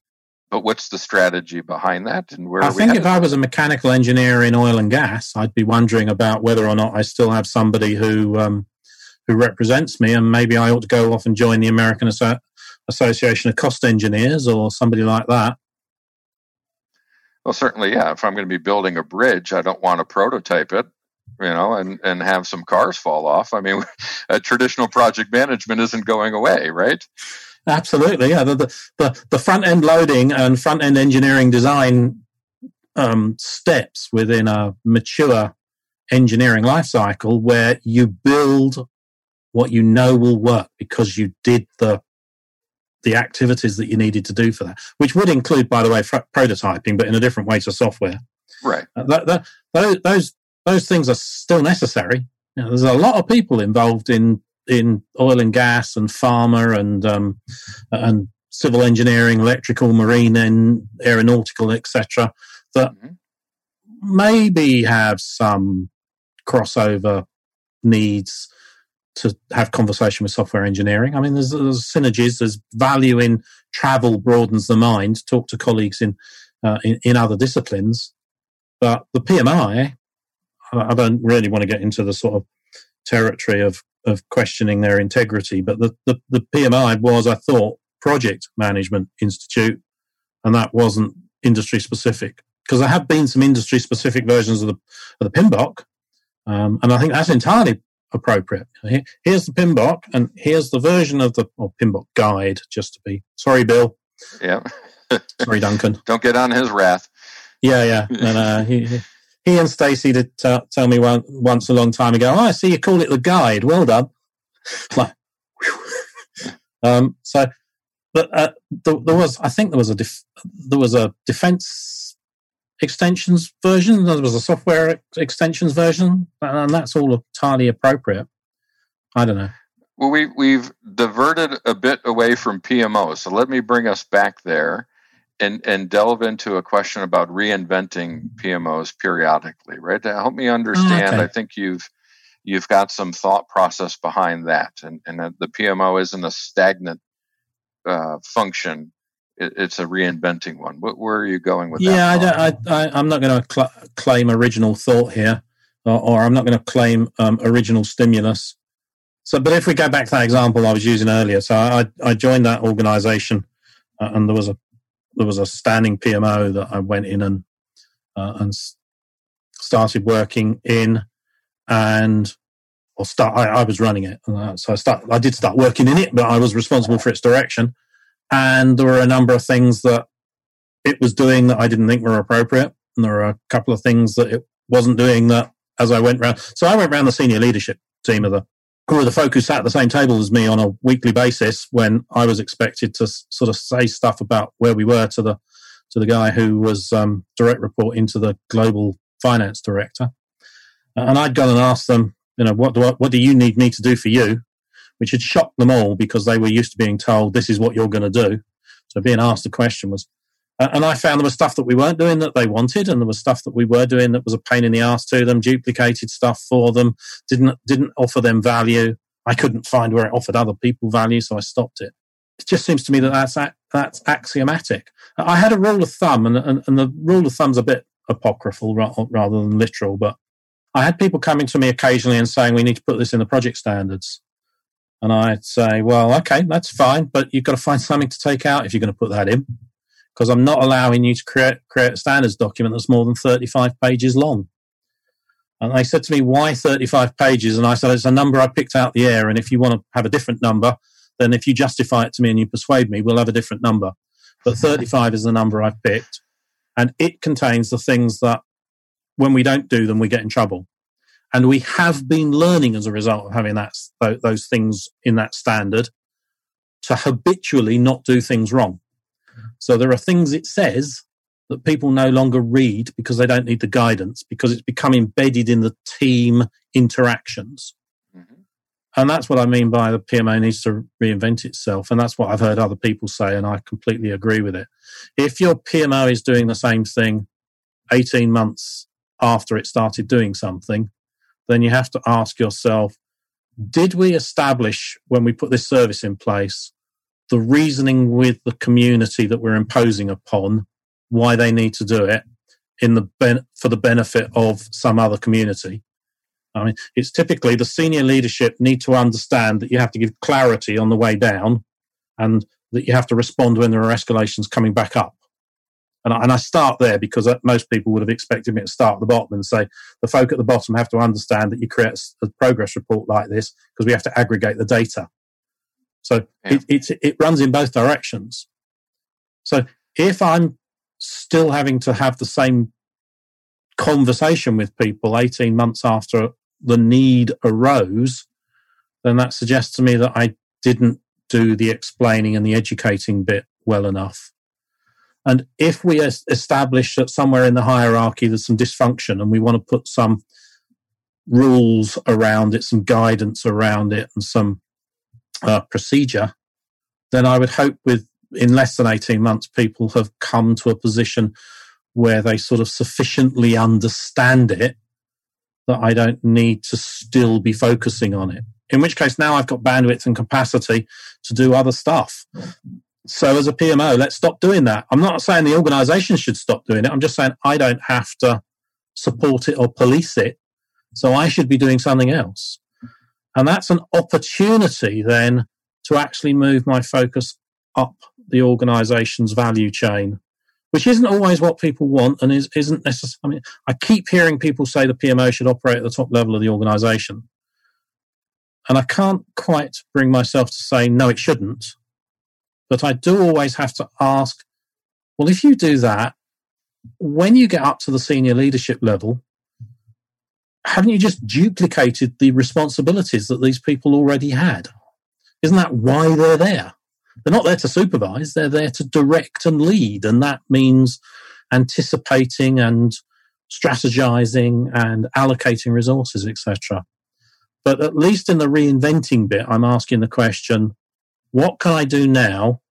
But what's the strategy behind that, and where? I think if I was a mechanical engineer in oil and gas, I'd be wondering about whether or not I still have somebody who um, who represents me, and maybe I ought to go off and join the American Asso- Association of Cost Engineers or somebody like that. Well, certainly, yeah. If I'm going to be building a bridge, I don't want to prototype it, you know, and and have some cars fall off. I mean, traditional project management isn't going away, right? Absolutely, yeah. The the, the front end loading and front end engineering design um, steps within a mature engineering lifecycle where you build what you know will work because you did the the activities that you needed to do for that, which would include, by the way, fr- prototyping, but in a different way to software. Right. Uh, that, that, those, those those things are still necessary. You know, there's a lot of people involved in in oil and gas and pharma and um, and civil engineering, electrical, marine, and aeronautical, etc. That mm-hmm. maybe have some crossover needs to have conversation with software engineering. I mean, there's, there's synergies. There's value in travel broadens the mind. Talk to colleagues in uh, in, in other disciplines, but the PMI, I don't really want to get into the sort of territory of of questioning their integrity. But the, the, the PMI was, I thought, Project Management Institute, and that wasn't industry specific. Because there have been some industry specific versions of the, of the PMBOK, um, and I think that's entirely appropriate. Here's the PMBOK, and here's the version of the or PMBOK guide, just to be sorry, Bill. Yeah. sorry, Duncan. Don't get on his wrath. Yeah, yeah. And, uh, he, he and Stacey did t- tell me one, once a long time ago. Oh, I see you call it the guide. Well done. like, um, so, but uh, there, there, was, I think there was a def- there was a defense extensions version. There was a software extensions version, and that's all entirely appropriate. I don't know. Well, we we've diverted a bit away from PMO, so let me bring us back there and and delve into a question about reinventing PMOs periodically, right? To help me understand, okay. I think you've you've got some thought process behind that, and and the PMO isn't a stagnant uh, function; it, it's a reinventing one. What, where are you going with yeah, that? Yeah, I, I, am not going to cl- claim original thought here, or, or I'm not going to claim um, original stimulus. So, but if we go back to that example I was using earlier, so I, I joined that organisation, uh, and there was a there was a standing PMO that I went in and uh, and started working in and or start. I, I was running it, uh, so I start. I did start working in it, but I was responsible for its direction. And there were a number of things that it was doing that I didn't think were appropriate, and there were a couple of things that it wasn't doing that as I went around. So I went around the senior leadership team of the were the folk who sat at the same table as me on a weekly basis when I was expected to sort of say stuff about where we were to the to the guy who was um, direct report into the global finance director. And I'd gone and asked them, you know, what do I, what do you need me to do for you? Which had shocked them all because they were used to being told this is what you're going to do. So being asked the question was, and I found there was stuff that we weren't doing that they wanted, and there was stuff that we were doing that was a pain in the ass to them, duplicated stuff for them, didn't didn't offer them value. I couldn't find where it offered other people value, so I stopped it. It just seems to me that that's that's axiomatic. I had a rule of thumb, and, and, and the rule of thumb's a bit apocryphal rather than literal, but I had people coming to me occasionally and saying, we need to put this in the project standards. And I'd say, well, okay, that's fine, but you've got to find something to take out if you're going to put that in, because I'm not allowing you to create, create a standards document that's more than 35 pages long. And they said to me, why 35 pages? And I said, it's a number I picked out the air. And if you want to have a different number, then if you justify it to me and you persuade me, we'll have a different number. But 35 is the number I've picked. And it contains the things that when we don't do them, we get in trouble. And we have been learning as a result of having that, those things in that standard to habitually not do things wrong. So there are things it says that people no longer read because they don't need the guidance because it's become embedded in the team interactions. Mm-hmm. And that's what I mean by the PMO needs to reinvent itself. And that's what I've heard other people say, and I completely agree with it. If your PMO is doing the same thing 18 months after it started doing something, then you have to ask yourself did we establish when we put this service in place the reasoning with the community that we're imposing upon why they need to do it in the ben- for the benefit of some other community? I mean it's typically the senior leadership need to understand that you have to give clarity on the way down and that you have to respond when there are escalations coming back up and I, and I start there because uh, most people would have expected me to start at the bottom and say the folk at the bottom have to understand that you create a progress report like this because we have to aggregate the data. So yeah. it, it, it runs in both directions. So if I'm still having to have the same conversation with people 18 months after the need arose, then that suggests to me that I didn't do the explaining and the educating bit well enough. And if we establish that somewhere in the hierarchy there's some dysfunction and we want to put some rules around it, some guidance around it, and some uh, procedure, then I would hope with in less than 18 months, people have come to a position where they sort of sufficiently understand it that I don't need to still be focusing on it. In which case, now I've got bandwidth and capacity to do other stuff. So, as a PMO, let's stop doing that. I'm not saying the organization should stop doing it. I'm just saying I don't have to support it or police it. So, I should be doing something else. And that's an opportunity then to actually move my focus up the organization's value chain, which isn't always what people want and is, isn't necessarily. I mean, I keep hearing people say the PMO should operate at the top level of the organization. And I can't quite bring myself to say, no, it shouldn't but I do always have to ask, well, if you do that, when you get up to the senior leadership level, haven't you just duplicated the responsibilities that these people already had? Isn't that why they're there? They're not there to supervise, they're there to direct and lead. And that means anticipating and strategizing and allocating resources, etc. But at least in the reinventing bit, I'm asking the question what can I do now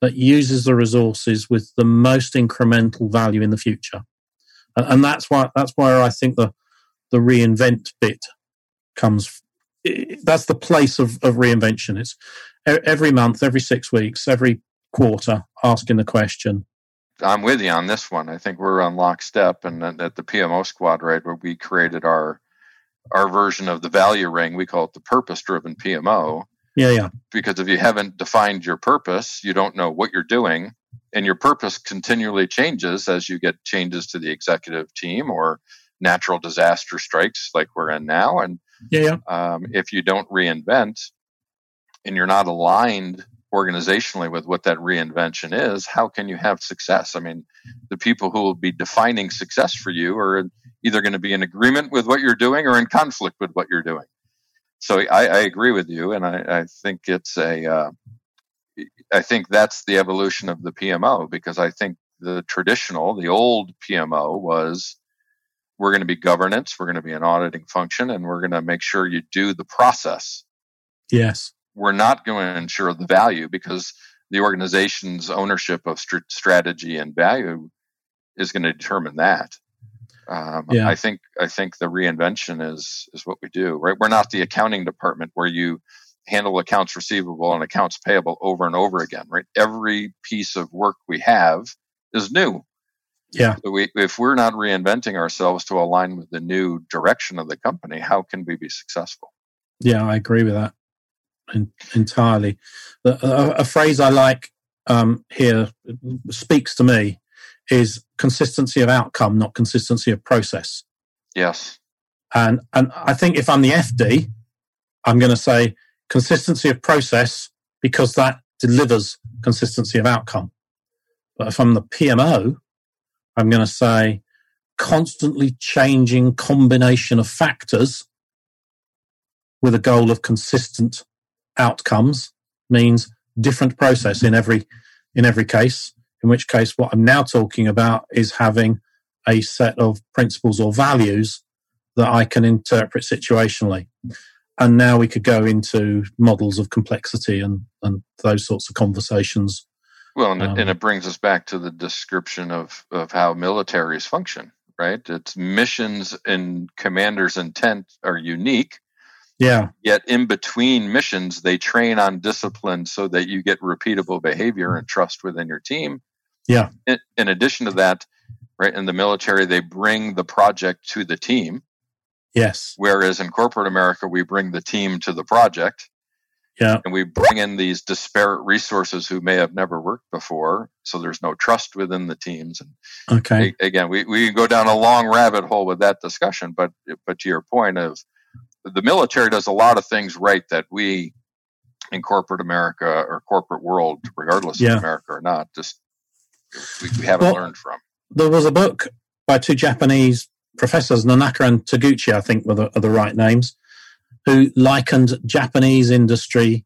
that uses the resources with the most incremental value in the future? And, and that's why that's where I think the the reinvent bit comes. That's the place of, of reinvention. It's every month, every six weeks, every quarter, asking the question. I'm with you on this one. I think we're on lockstep, and at the PMO squad, right, where we created our our version of the value ring, we call it the purpose driven PMO yeah, yeah. Because if you haven't defined your purpose, you don't know what you're doing, and your purpose continually changes as you get changes to the executive team or natural disaster strikes like we're in now. And yeah, yeah. Um, if you don't reinvent and you're not aligned organizationally with what that reinvention is, how can you have success? I mean, the people who will be defining success for you are either going to be in agreement with what you're doing or in conflict with what you're doing. So I, I agree with you, and I, I think it's a. Uh, I think that's the evolution of the PMO because I think the traditional, the old PMO was we're going to be governance, we're going to be an auditing function, and we're going to make sure you do the process. Yes. We're not going to ensure the value because the organization's ownership of st- strategy and value is going to determine that. Um, yeah. I think I think the reinvention is is what we do. Right, we're not the accounting department where you handle accounts receivable and accounts payable over and over again. Right, every piece of work we have is new. Yeah. So we, if we're not reinventing ourselves to align with the new direction of the company, how can we be successful? Yeah, I agree with that entirely. A, a, a, phrase I like um, here speaks to me is consistency of outcome, not consistency of process. Yes. And and I think if I'm the FD, I'm going to say consistency of process because that delivers consistency of outcome. But if I'm the PMO, I'm going to say constantly changing combination of factors with a goal of consistent outcomes means different process in every in every case in which case what i'm now talking about is having a set of principles or values that i can interpret situationally and now we could go into models of complexity and and those sorts of conversations well and, um, and it brings us back to the description of of how militaries function right its missions and commanders intent are unique yeah. Yet in between missions, they train on discipline so that you get repeatable behavior and trust within your team. Yeah. In, in addition to that, right, in the military, they bring the project to the team. Yes. Whereas in corporate America, we bring the team to the project. Yeah. And we bring in these disparate resources who may have never worked before. So there's no trust within the teams. And okay. again, we, we go down a long rabbit hole with that discussion, but but to your point of the military does a lot of things right that we in corporate America or corporate world, regardless yeah. of America or not, just we, we haven't well, learned from. There was a book by two Japanese professors, Nonaka and Taguchi, I think were the, are the right names, who likened Japanese industry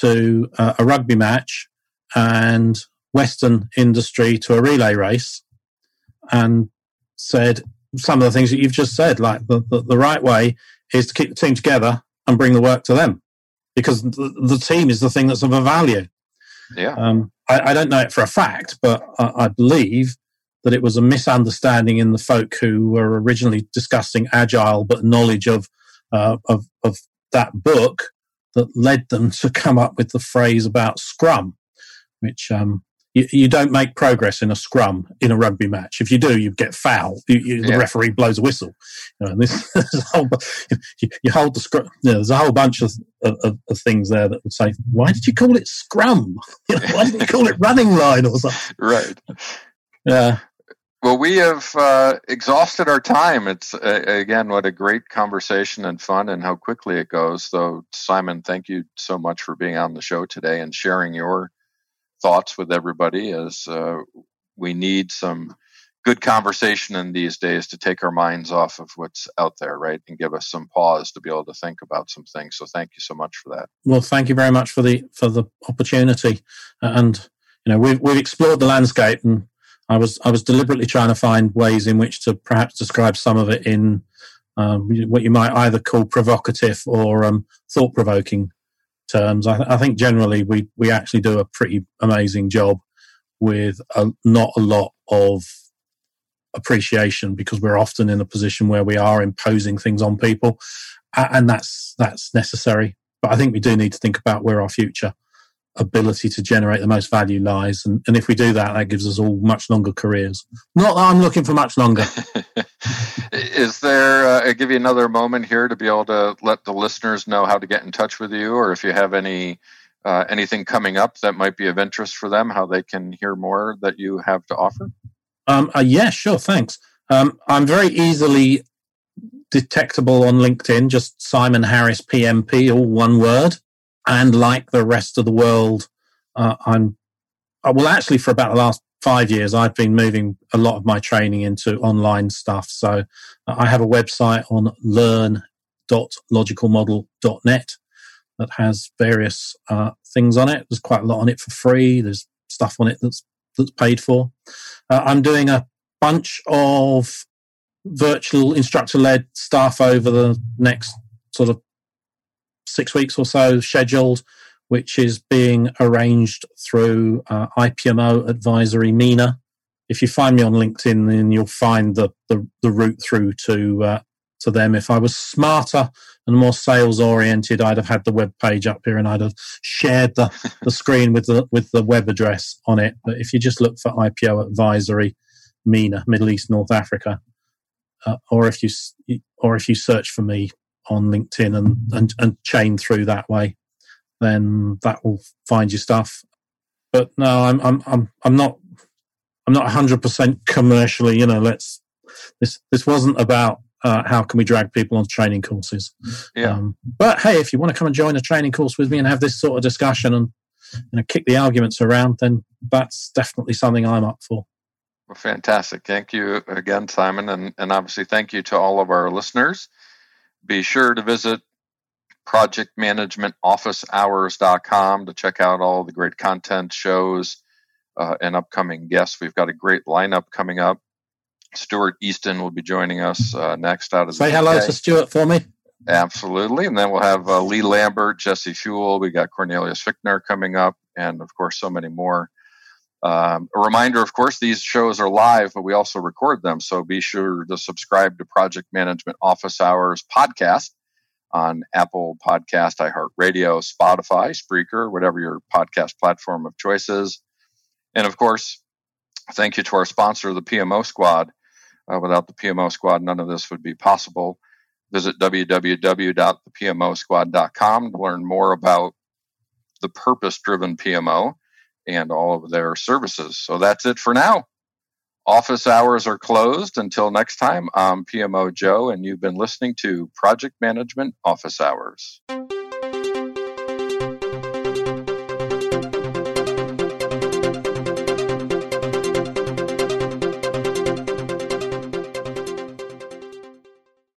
to uh, a rugby match and Western industry to a relay race, and said some of the things that you've just said, like the, the, the right way is to keep the team together and bring the work to them because the, the team is the thing that's of a value. Yeah. Um, I, I, don't know it for a fact, but I, I, believe that it was a misunderstanding in the folk who were originally discussing agile, but knowledge of, uh, of, of that book that led them to come up with the phrase about Scrum, which um, you, you, don't make progress in a scrum in a rugby match. If you do, you get foul. You, you, the referee blows a whistle. You, know, this, whole, you, hold the scrum. There's a whole bunch of, of, of, things there that would say, "Why did you call it scrum? why didn't you call it running line or something?" Right. Yeah. Well, we have uh, exhausted our time. It's uh, again, what a great conversation and fun, and how quickly it goes. So, Simon, thank you so much for being on the show today and sharing your thoughts with everybody as uh, we need some good conversation in these days to take our minds off of what's out there, right? And give us some pause to be able to think about some things. So thank you so much for that. Well, thank you very much for the for the opportunity. And you know, we've we've explored the landscape and I was I was deliberately trying to find ways in which to perhaps describe some of it in um, what you might either call provocative or um, thought provoking terms. I, I, think generally we we actually do a pretty amazing job with a, not a lot of appreciation because we're often in a position where we are imposing things on people, and that's that's necessary. But I think we do need to think about where our future ability to generate the most value lies. And, and if we do that, that gives us all much longer careers. Not that I'm looking for much longer. Is there, uh, I give you another moment here to be able to let the listeners know how to get in touch with you, or if you have any uh, anything coming up that might be of interest for them, how they can hear more that you have to offer? Um, uh, yeah, sure. Thanks. Um, I'm very easily detectable on LinkedIn, just Simon Harris PMP, all one word. And like the rest of the world, uh, I'm, uh, well, actually, for about the last five years, I've been moving a lot of my training into online stuff. So uh, I have a website on learn.logicalmodel.net that has various uh, things on it. There's quite a lot on it for free. There's stuff on it that's that's paid for. Uh, I'm doing a bunch of virtual instructor led stuff over the next sort of six weeks or so scheduled, which is being arranged through uh, IPMO Advisory MENA. If you find me on LinkedIn, then you'll find the, the, the route through to uh, to them. If I was smarter and more sales oriented, I'd have had the web page up here and I'd have shared the, the screen with the with the web address on it. But if you just look for IPO Advisory MENA, Middle East, North Africa, uh, or if you or if you search for me on LinkedIn and, and and chain through that way, then that will find your stuff. But no, I'm I'm I'm I'm not I'm not 100 percent commercially. You know, let's this this wasn't about uh, how can we drag people on training courses. Yeah. Um, but hey, if you want to come and join a training course with me and have this sort of discussion and you know kick the arguments around, then that's definitely something I'm up for. Well, fantastic. Thank you again, Simon. And, and obviously, thank you to all of our listeners. Be sure to visit projectmanagementofficehours.com to check out all the great content, shows, uh, and upcoming guests. We've got a great lineup coming up. Stuart Easton will be joining us uh, next out of Say hello to Stuart for me. Absolutely. And then we'll have uh, Lee Lambert, Jesse Fewell. We got Cornelius Fichtner coming up, and of course, so many more. Um, a reminder, of course, these shows are live, but we also record them. So be sure to subscribe to Project Management Office Hours podcast on Apple Podcast, iHeartRadio, Spotify, Spreaker, whatever your podcast platform of choice is. And of course, thank you to our sponsor, the PMO Squad. Uh, without the PMO Squad, none of this would be possible. Visit www.thepmosquad.com to learn more about the purpose driven PMO and all of their services. So that's it for now. Office hours are closed. Until next time, I'm PMO Joe, and you've been listening to Project Management Office Hours.